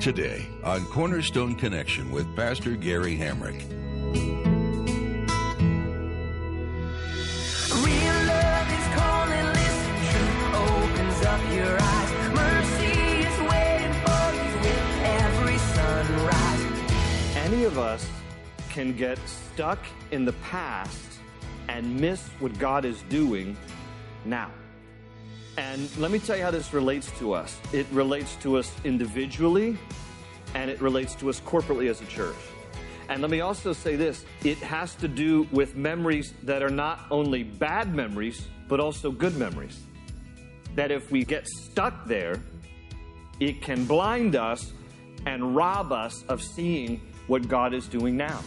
Today on Cornerstone Connection with Pastor Gary Hamrick. Real love is calling, listen, truth opens up your eyes. Mercy is waiting for you with every sunrise. Any of us can get stuck in the past and miss what God is doing now. And let me tell you how this relates to us. It relates to us individually and it relates to us corporately as a church. And let me also say this it has to do with memories that are not only bad memories, but also good memories. That if we get stuck there, it can blind us and rob us of seeing what God is doing now.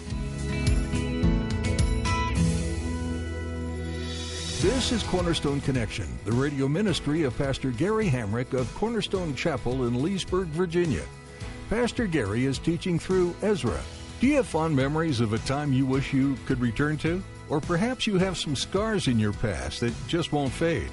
This is Cornerstone Connection, the radio ministry of Pastor Gary Hamrick of Cornerstone Chapel in Leesburg, Virginia. Pastor Gary is teaching through Ezra. Do you have fond memories of a time you wish you could return to? Or perhaps you have some scars in your past that just won't fade.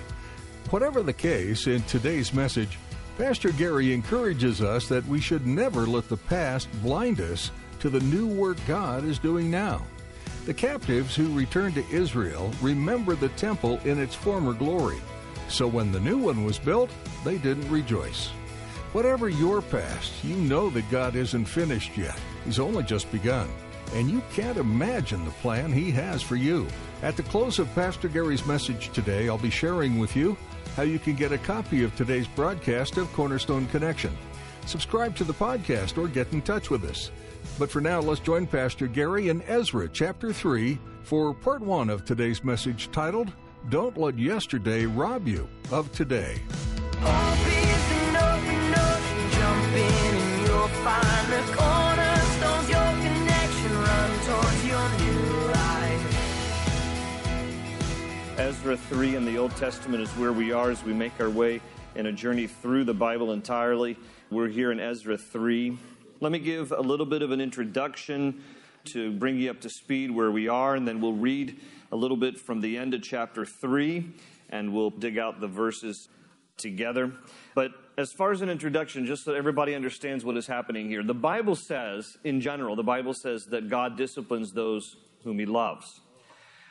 Whatever the case, in today's message, Pastor Gary encourages us that we should never let the past blind us to the new work God is doing now. The captives who returned to Israel remember the temple in its former glory. So when the new one was built, they didn't rejoice. Whatever your past, you know that God isn't finished yet. He's only just begun. And you can't imagine the plan He has for you. At the close of Pastor Gary's message today, I'll be sharing with you how you can get a copy of today's broadcast of Cornerstone Connection. Subscribe to the podcast or get in touch with us. But for now, let's join Pastor Gary in Ezra chapter 3 for part 1 of today's message titled, Don't Let Yesterday Rob You of Today. Ezra 3 in the Old Testament is where we are as we make our way in a journey through the Bible entirely. We're here in Ezra 3. Let me give a little bit of an introduction to bring you up to speed where we are, and then we'll read a little bit from the end of chapter 3, and we'll dig out the verses together. But as far as an introduction, just so everybody understands what is happening here, the Bible says, in general, the Bible says that God disciplines those whom he loves.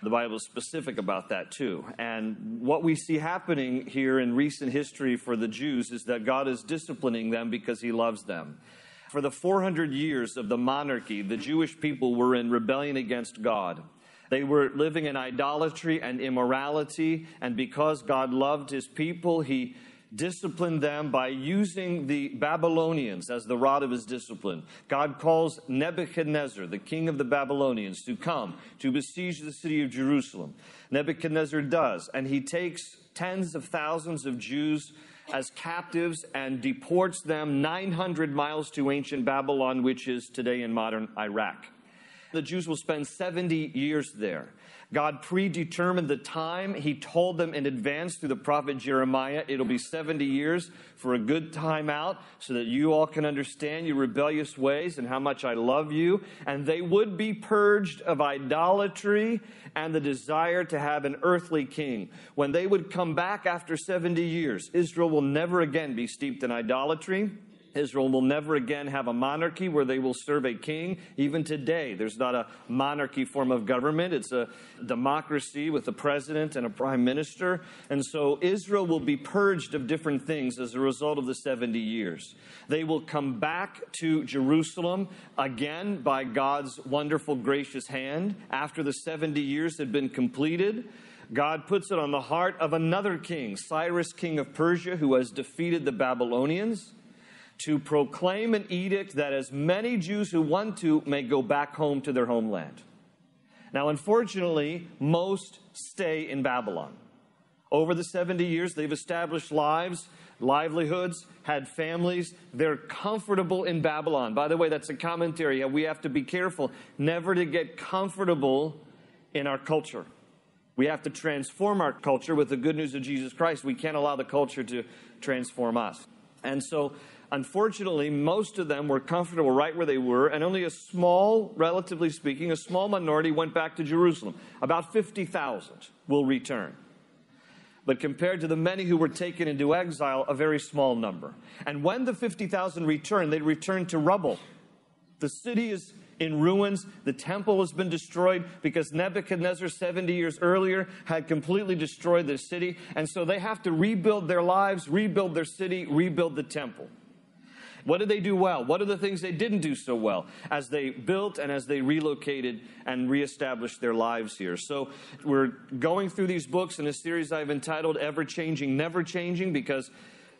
The Bible is specific about that too. And what we see happening here in recent history for the Jews is that God is disciplining them because he loves them. For the 400 years of the monarchy, the Jewish people were in rebellion against God. They were living in idolatry and immorality, and because God loved his people, he disciplined them by using the Babylonians as the rod of his discipline. God calls Nebuchadnezzar, the king of the Babylonians, to come to besiege the city of Jerusalem. Nebuchadnezzar does, and he takes tens of thousands of Jews as captives and deports them 900 miles to ancient Babylon, which is today in modern Iraq. The Jews will spend 70 years there. God predetermined the time. He told them in advance through the prophet Jeremiah, it'll be 70 years for a good time out so that you all can understand your rebellious ways and how much I love you. And they would be purged of idolatry and the desire to have an earthly king. When they would come back after 70 years, Israel will never again be steeped in idolatry. Israel will never again have a monarchy where they will serve a king. Even today, there's not a monarchy form of government. It's a democracy with a president and a prime minister. And so Israel will be purged of different things as a result of the 70 years. They will come back to Jerusalem again by God's wonderful, gracious hand after the 70 years had been completed. God puts it on the heart of another king, Cyrus, king of Persia, who has defeated the Babylonians to proclaim an edict that as many Jews who want to may go back home to their homeland. Now, unfortunately, most stay in Babylon. Over the 70 years, they've established lives livelihoods, had families. They're comfortable in Babylon. By the way, that's a commentary. We have to be careful never to get comfortable in our culture. We have to transform our culture with the good news of Jesus Christ. We can't allow the culture to transform us. And so, unfortunately, most of them were comfortable right where they were, and only a small, relatively speaking, a small minority went back to Jerusalem. About 50,000 will return. But compared to the many who were taken into exile, a very small number. And when the 50,000 returned, they returned to rubble. The city is in ruins. The temple has been destroyed because Nebuchadnezzar, 70 years earlier, had completely destroyed the city. And so they have to rebuild their lives, rebuild their city, rebuild the temple. What did they do well? What are the things they didn't do so well as they built and as they relocated and reestablished their lives here? So, we're going through these books in a series I've entitled Ever Changing, Never Changing, because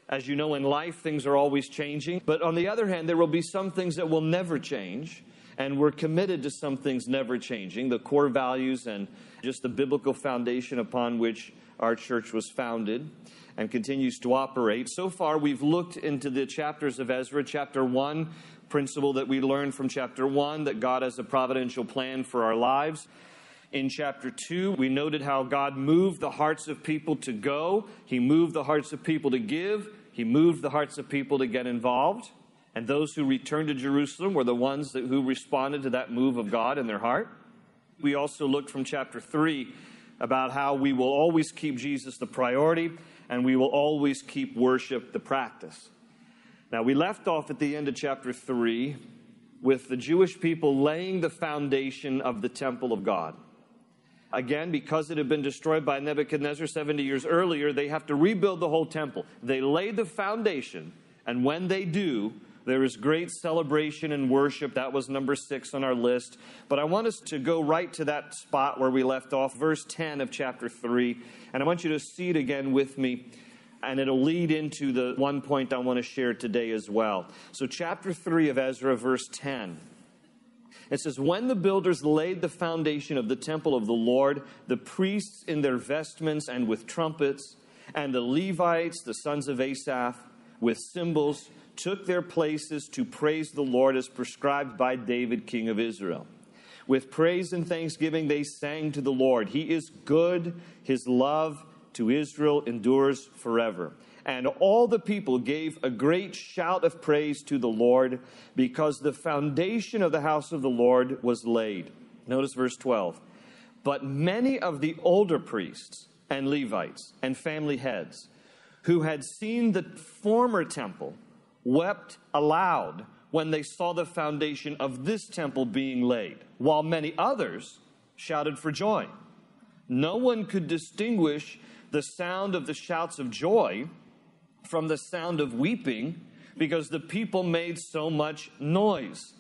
as you know, in life, things are always changing. But on the other hand, there will be some things that will never change and we're committed to some things never changing the core values and just the biblical foundation upon which our church was founded and continues to operate. So far, we've looked into the chapters of Ezra. Chapter 1, principle that we learned from chapter 1 that God has a providential plan for our lives. In chapter 2, we noted how God moved the hearts of people to go, He moved the hearts of people to give, He moved the hearts of people to get involved. And those who returned to Jerusalem were the ones that, who responded to that move of God in their heart. We also looked from chapter 3 about how we will always keep Jesus the priority and we will always keep worship the practice. Now, we left off at the end of chapter 3 with the Jewish people laying the foundation of the temple of God. Again, because it had been destroyed by Nebuchadnezzar 70 years earlier, they have to rebuild the whole temple. They lay the foundation, and when they do, there is great celebration and worship. That was number six on our list. But I want us to go right to that spot where we left off, verse 10 of chapter 3. And I want you to see it again with me. And it'll lead into the one point I want to share today as well. So, chapter 3 of Ezra, verse 10. It says, When the builders laid the foundation of the temple of the Lord, the priests in their vestments and with trumpets, and the Levites, the sons of Asaph, with cymbals, took their places to praise the Lord as prescribed by David, king of Israel. With praise and thanksgiving, they sang to the Lord. He is good, his love to Israel endures forever. And all the people gave a great shout of praise to the Lord because the foundation of the house of the Lord was laid. Notice verse 12. But many of the older priests and Levites and family heads who had seen the former temple wept aloud when they saw the foundation of this temple being laid, while many others shouted for joy. No one could distinguish the sound of the shouts of joy from the sound of weeping because the people made so much noise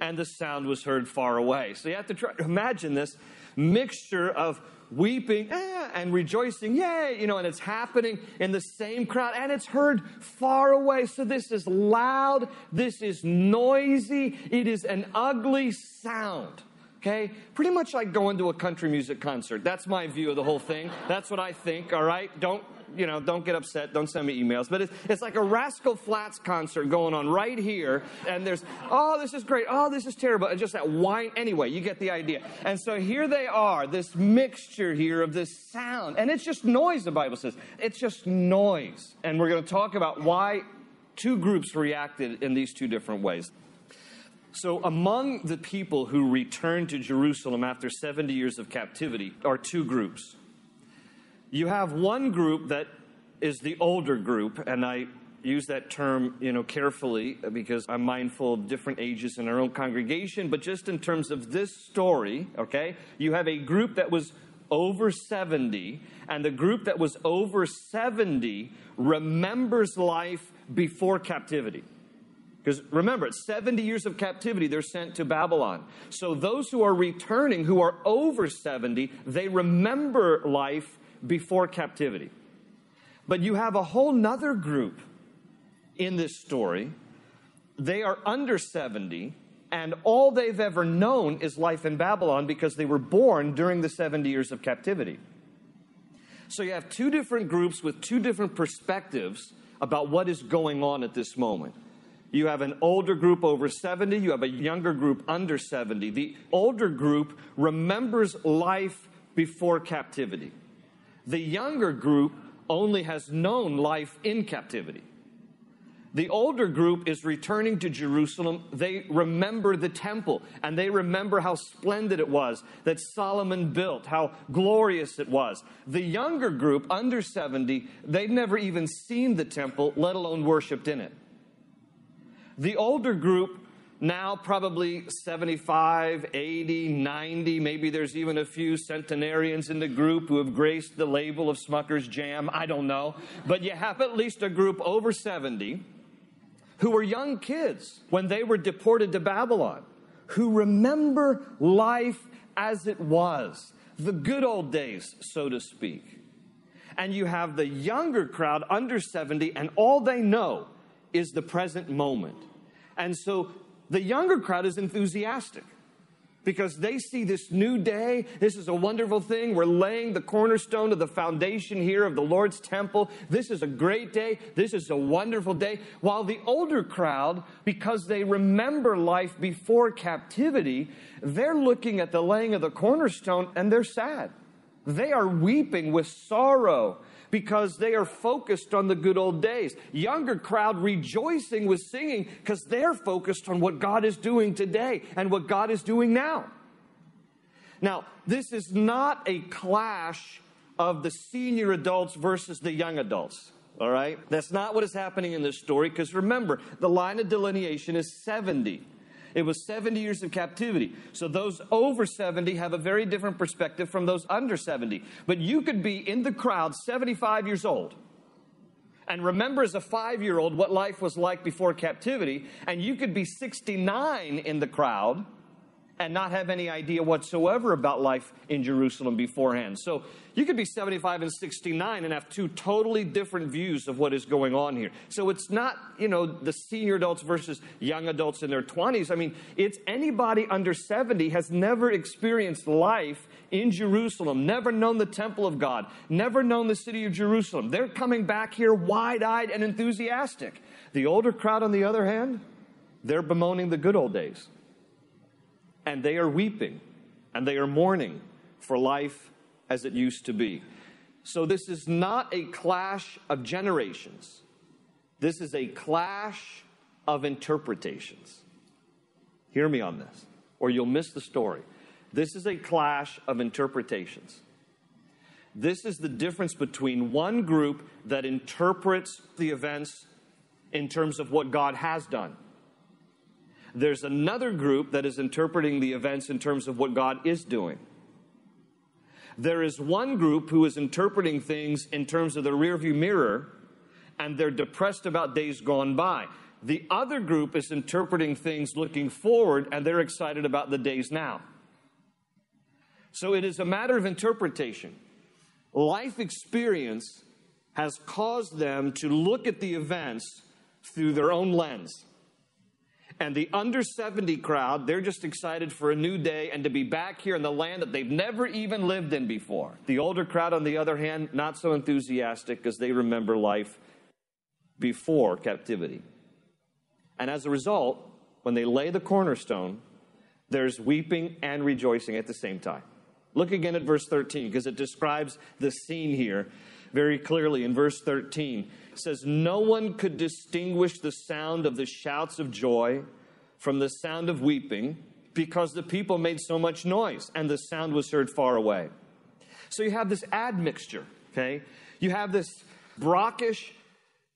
and the sound was heard far away. So you have to try to imagine this mixture of weeping eh, and rejoicing, yay, you know, and it's happening in the same crowd and it's heard far away. So this is loud, this is noisy, it is an ugly sound. Okay? Pretty much like going to a country music concert. That's my view of the whole thing. That's what I think, all right? Don't you know, don't get upset. Don't send me emails. But it's, it's like a Rascal Flatts concert going on right here. And there's, oh, this is great. Oh, this is terrible. And just that whine. Anyway, you get the idea. And so here they are, this mixture here of this sound. And it's just noise, the Bible says. It's just noise. And we're going to talk about why two groups reacted in these two different ways. So, among the people who returned to Jerusalem after 70 years of captivity are two groups you have one group that is the older group, and I use that term, you know, carefully because I'm mindful of different ages in our own congregation, but just in terms of this story, okay? You have a group that was over 70, and the group that was over 70 remembers life before captivity. Because remember, it's 70 years of captivity, they're sent to Babylon. So those who are returning, who are over 70, they remember life before captivity. But you have a whole nother group in this story. They are under 70, and all they've ever known is life in Babylon because they were born during the 70 years of captivity. So you have two different groups with two different perspectives about what is going on at this moment. You have an older group over 70, you have a younger group under 70. The older group remembers life before captivity. The younger group only has known life in captivity. The older group is returning to Jerusalem. They remember the temple and they remember how splendid it was that Solomon built, how glorious it was. The younger group, under 70, they've never even seen the temple, let alone worshiped in it. The older group, now probably 75, 80, 90, maybe there's even a few centenarians in the group who have graced the label of Smucker's Jam. I don't know. But you have at least a group over 70 who were young kids when they were deported to Babylon, who remember life as it was, the good old days, so to speak. And you have the younger crowd under 70, and all they know is the present moment. And so the younger crowd is enthusiastic because they see this new day. This is a wonderful thing. We're laying the cornerstone of the foundation here of the Lord's temple. This is a great day. This is a wonderful day. While the older crowd, because they remember life before captivity, they're looking at the laying of the cornerstone and they're sad. They are weeping with sorrow because they are focused on the good old days. Younger crowd rejoicing with singing because they're focused on what God is doing today and what God is doing now. Now, this is not a clash of the senior adults versus the young adults. All right? That's not what is happening in this story because remember, the line of delineation is 70. It was 70 years of captivity. So those over 70 have a very different perspective from those under 70. But you could be in the crowd 75 years old and remember as a five year old what life was like before captivity, and you could be 69 in the crowd and not have any idea whatsoever about life in Jerusalem beforehand. So you could be 75 and 69 and have two totally different views of what is going on here. So it's not, you know, the senior adults versus young adults in their 20s. I mean, it's anybody under 70 has never experienced life in Jerusalem, never known the temple of God, never known the city of Jerusalem. They're coming back here wide eyed and enthusiastic. The older crowd, on the other hand, they're bemoaning the good old days and they are weeping and they are mourning for life as it used to be. So, this is not a clash of generations, this is a clash of interpretations. Hear me on this, or you'll miss the story. This is a clash of interpretations. This is the difference between one group that interprets the events in terms of what God has done there's another group that is interpreting the events in terms of what God is doing. There is one group who is interpreting things in terms of the rearview mirror, and they're depressed about days gone by. The other group is interpreting things looking forward, and they're excited about the days now. So it is a matter of interpretation. Life experience has caused them to look at the events through their own lens. And the under 70 crowd, they're just excited for a new day and to be back here in the land that they've never even lived in before. The older crowd, on the other hand, not so enthusiastic because they remember life before captivity. And as a result, when they lay the cornerstone, there's weeping and rejoicing at the same time. Look again at verse 13 because it describes the scene here very clearly in verse 13. It says, No one could distinguish the sound of the shouts of joy from the sound of weeping because the people made so much noise and the sound was heard far away. So you have this admixture, okay? You have this brackish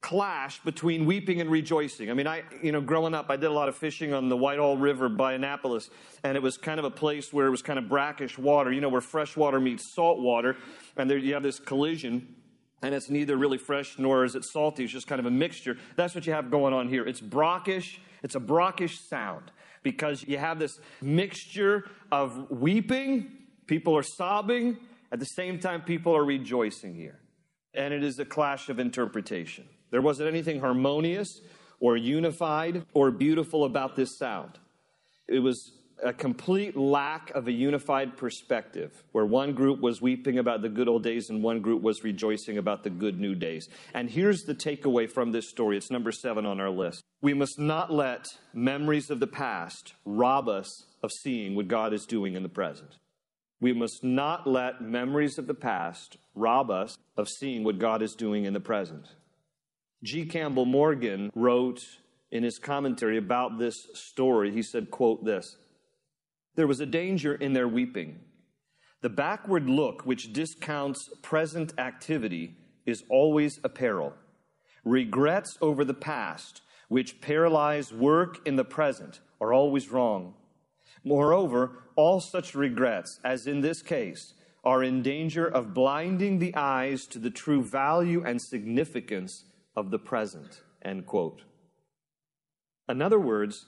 clash between weeping and rejoicing. I mean, I, you know, growing up, I did a lot of fishing on the Whitehall River by Annapolis, and it was kind of a place where it was kind of brackish water, you know, where fresh water meets salt water, and there you have this collision and it's neither really fresh nor is it salty. It's just kind of a mixture. That's what you have going on here. It's brackish. It's a brackish sound because you have this mixture of weeping. People are sobbing. At the same time, people are rejoicing here. And it is a clash of interpretation. There wasn't anything harmonious or unified or beautiful about this sound. It was a complete lack of a unified perspective, where one group was weeping about the good old days and one group was rejoicing about the good new days. And here's the takeaway from this story it's number seven on our list. We must not let memories of the past rob us of seeing what God is doing in the present. We must not let memories of the past rob us of seeing what God is doing in the present. G. Campbell Morgan wrote in his commentary about this story, he said, quote this, there was a danger in their weeping. The backward look which discounts present activity is always a peril. Regrets over the past, which paralyze work in the present, are always wrong. Moreover, all such regrets, as in this case, are in danger of blinding the eyes to the true value and significance of the present. End quote. In other words,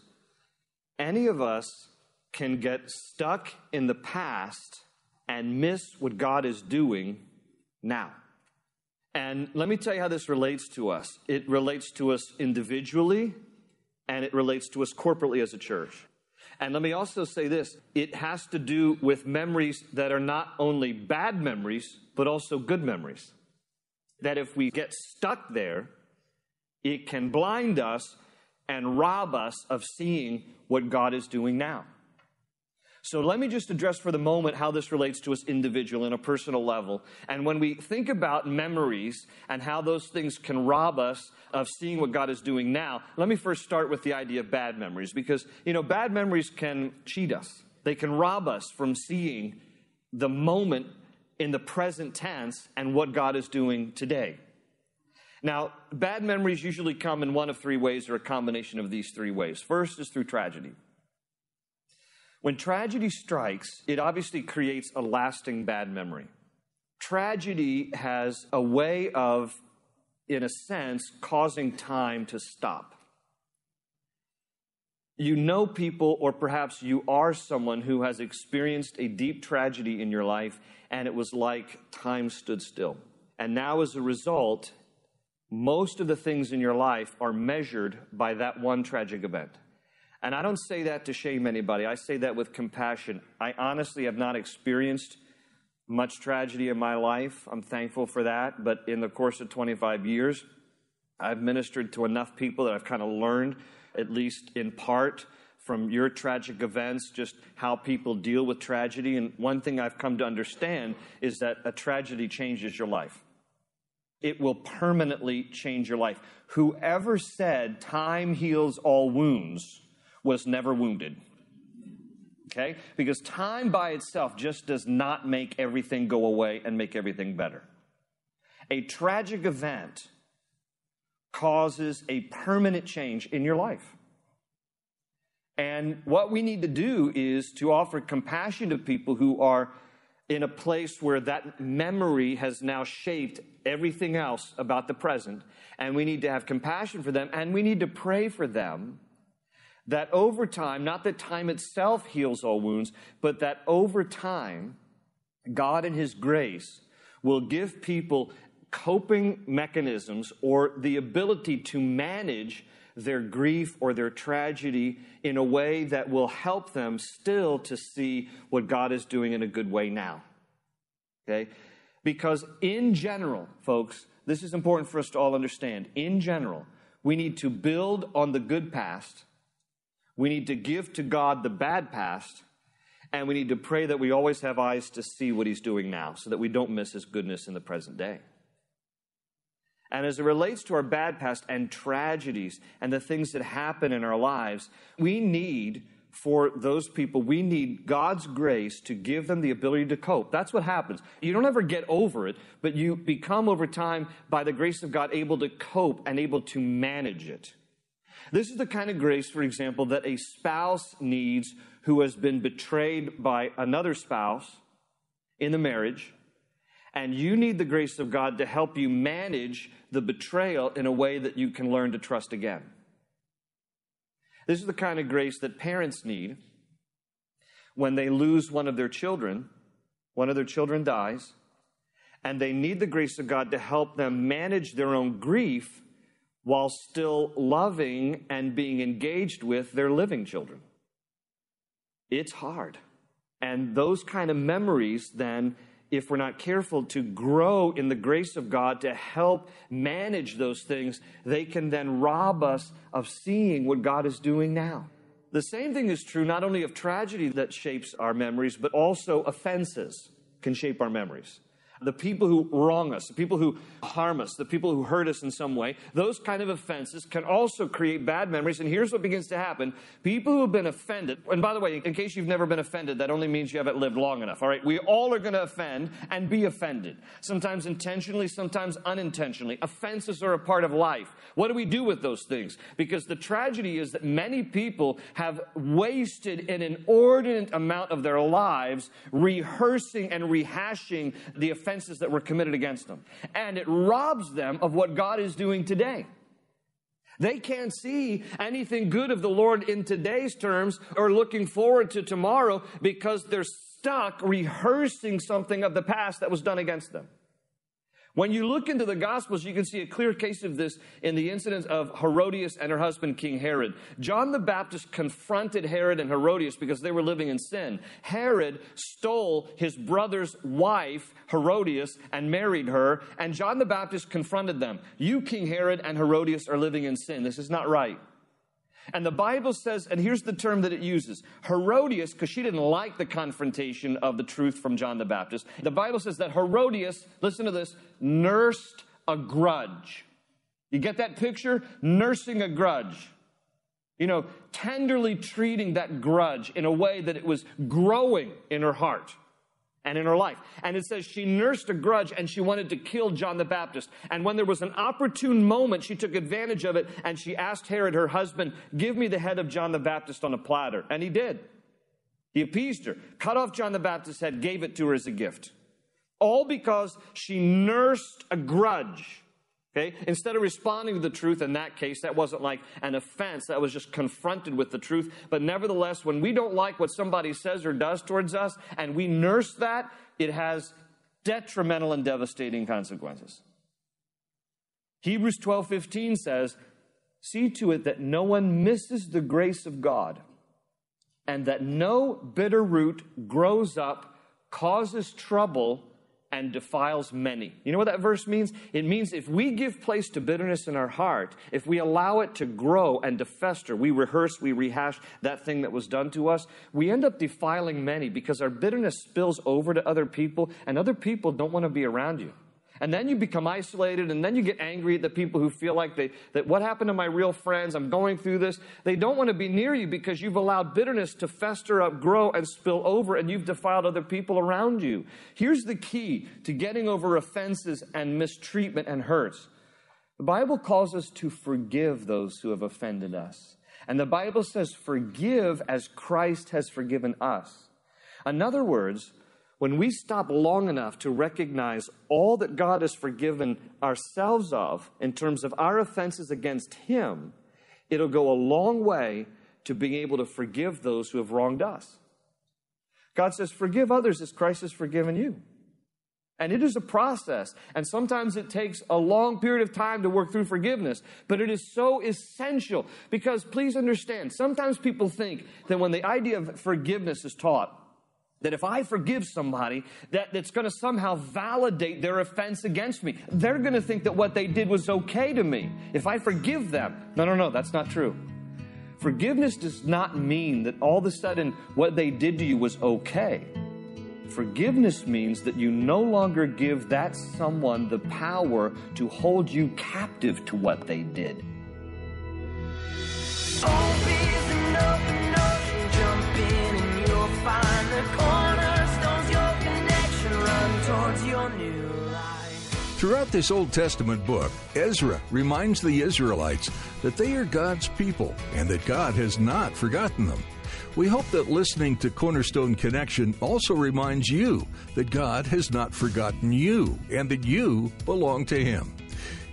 any of us can get stuck in the past and miss what God is doing now. And let me tell you how this relates to us it relates to us individually, and it relates to us corporately as a church. And let me also say this it has to do with memories that are not only bad memories, but also good memories. That if we get stuck there, it can blind us and rob us of seeing what God is doing now. So let me just address for the moment how this relates to us individual in a personal level. And when we think about memories and how those things can rob us of seeing what God is doing now, let me first start with the idea of bad memories because, you know, bad memories can cheat us. They can rob us from seeing the moment in the present tense and what God is doing today. Now, bad memories usually come in one of three ways or a combination of these three ways. First is through tragedy. When tragedy strikes, it obviously creates a lasting bad memory. Tragedy has a way of, in a sense, causing time to stop. You know people, or perhaps you are someone who has experienced a deep tragedy in your life, and it was like time stood still. And now, as a result, most of the things in your life are measured by that one tragic event. And I don't say that to shame anybody. I say that with compassion. I honestly have not experienced much tragedy in my life. I'm thankful for that. But in the course of 25 years, I've ministered to enough people that I've kind of learned, at least in part, from your tragic events, just how people deal with tragedy. And one thing I've come to understand is that a tragedy changes your life. It will permanently change your life. Whoever said time heals all wounds was never wounded. Okay? Because time by itself just does not make everything go away and make everything better. A tragic event causes a permanent change in your life. And what we need to do is to offer compassion to people who are in a place where that memory has now shaped everything else about the present. And we need to have compassion for them and we need to pray for them that over time, not that time itself heals all wounds, but that over time, God in His grace will give people coping mechanisms or the ability to manage their grief or their tragedy in a way that will help them still to see what God is doing in a good way now. Okay? Because in general, folks, this is important for us to all understand. In general, we need to build on the good past we need to give to God the bad past, and we need to pray that we always have eyes to see what He's doing now so that we don't miss His goodness in the present day. And as it relates to our bad past and tragedies and the things that happen in our lives, we need for those people, we need God's grace to give them the ability to cope. That's what happens. You don't ever get over it, but you become over time, by the grace of God, able to cope and able to manage it. This is the kind of grace, for example, that a spouse needs who has been betrayed by another spouse in the marriage, and you need the grace of God to help you manage the betrayal in a way that you can learn to trust again. This is the kind of grace that parents need when they lose one of their children, one of their children dies, and they need the grace of God to help them manage their own grief while still loving and being engaged with their living children. it's hard. And those kind of memories, then, if we're not careful to grow in the grace of God to help manage those things, they can then rob us of seeing what God is doing now. The same thing is true not only of tragedy that shapes our memories, but also offenses can shape our memories the people who wrong us, the people who harm us, the people who hurt us in some way, those kind of offenses can also create bad memories. And here's what begins to happen people who have been offended, and by the way, in case you've never been offended, that only means you haven't lived long enough, all right? We all are going to offend and be offended, sometimes intentionally, sometimes unintentionally. Offenses are a part of life. What do we do with those things? Because the tragedy is that many people have wasted an inordinate amount of their lives rehearsing and rehashing the offenses offenses that were committed against them. And it robs them of what God is doing today. They can't see anything good of the Lord in today's terms or looking forward to tomorrow because they're stuck rehearsing something of the past that was done against them. When you look into the Gospels, you can see a clear case of this in the incident of Herodias and her husband, King Herod. John the Baptist confronted Herod and Herodias because they were living in sin. Herod stole his brother's wife, Herodias, and married her, and John the Baptist confronted them. You, King Herod and Herodias, are living in sin. This is not right. And the Bible says, and here's the term that it uses Herodias, because she didn't like the confrontation of the truth from John the Baptist. The Bible says that Herodias, listen to this, nursed a grudge. You get that picture? Nursing a grudge. You know, tenderly treating that grudge in a way that it was growing in her heart and in her life. And it says she nursed a grudge and she wanted to kill John the Baptist. And when there was an opportune moment, she took advantage of it and she asked Herod, her husband, give me the head of John the Baptist on a platter. And he did. He appeased her, cut off John the Baptist's head, gave it to her as a gift. All because she nursed a grudge Okay? Instead of responding to the truth in that case, that wasn't like an offense, that was just confronted with the truth. But nevertheless, when we don't like what somebody says or does towards us and we nurse that, it has detrimental and devastating consequences. Hebrews 12:15 says, "See to it that no one misses the grace of God, and that no bitter root grows up, causes trouble, and defiles many. You know what that verse means? It means if we give place to bitterness in our heart, if we allow it to grow and to fester, we rehearse, we rehash that thing that was done to us, we end up defiling many because our bitterness spills over to other people, and other people don't want to be around you. And then you become isolated, and then you get angry at the people who feel like they, that what happened to my real friends? I'm going through this. They don't want to be near you because you've allowed bitterness to fester up, grow, and spill over, and you've defiled other people around you. Here's the key to getting over offenses and mistreatment and hurts. The Bible calls us to forgive those who have offended us. And the Bible says, forgive as Christ has forgiven us. In other words, when we stop long enough to recognize all that God has forgiven ourselves of in terms of our offenses against Him, it'll go a long way to being able to forgive those who have wronged us. God says, Forgive others as Christ has forgiven you. And it is a process. And sometimes it takes a long period of time to work through forgiveness. But it is so essential because please understand, sometimes people think that when the idea of forgiveness is taught, that if I forgive somebody, that it's going to somehow validate their offense against me. They're going to think that what they did was okay to me. If I forgive them. No, no, no, that's not true. Forgiveness does not mean that all of a sudden what they did to you was okay. Forgiveness means that you no longer give that someone the power to hold you captive to what they did. Throughout this Old Testament book, Ezra reminds the Israelites that they are God's people and that God has not forgotten them. We hope that listening to Cornerstone Connection also reminds you that God has not forgotten you and that you belong to Him.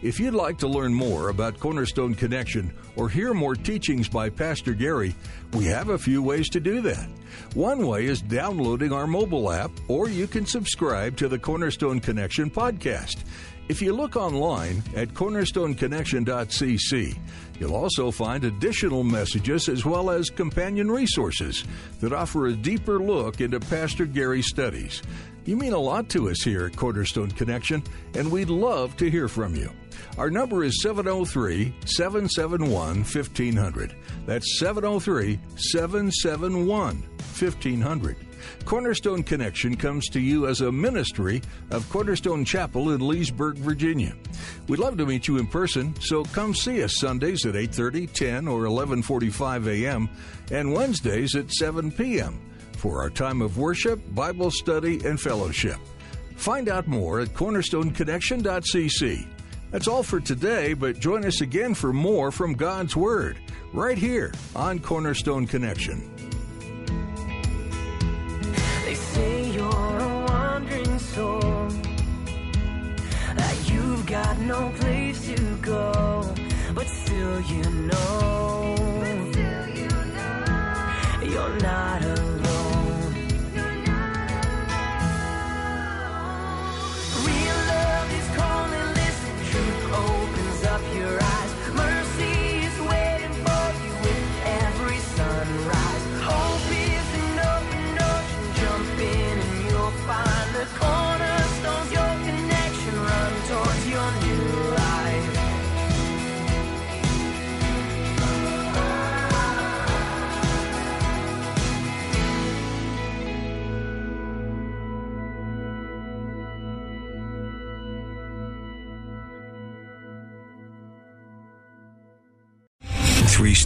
If you'd like to learn more about Cornerstone Connection or hear more teachings by Pastor Gary, we have a few ways to do that. One way is downloading our mobile app, or you can subscribe to the Cornerstone Connection podcast. If you look online at cornerstoneconnection.cc, you'll also find additional messages as well as companion resources that offer a deeper look into Pastor Gary's studies. You mean a lot to us here at Cornerstone Connection, and we'd love to hear from you. Our number is 703 771 1500. That's 703 771 1500. Cornerstone Connection comes to you as a ministry of Cornerstone Chapel in Leesburg, Virginia. We'd love to meet you in person, so come see us Sundays at 8:30, 10, or 11:45 a.m. and Wednesdays at 7 p.m. for our time of worship, Bible study, and fellowship. Find out more at cornerstoneconnection.cc. That's all for today, but join us again for more from God's Word right here on Cornerstone Connection. They say you're a wandering soul. That you've got no place to go. But still you know. You're not alone.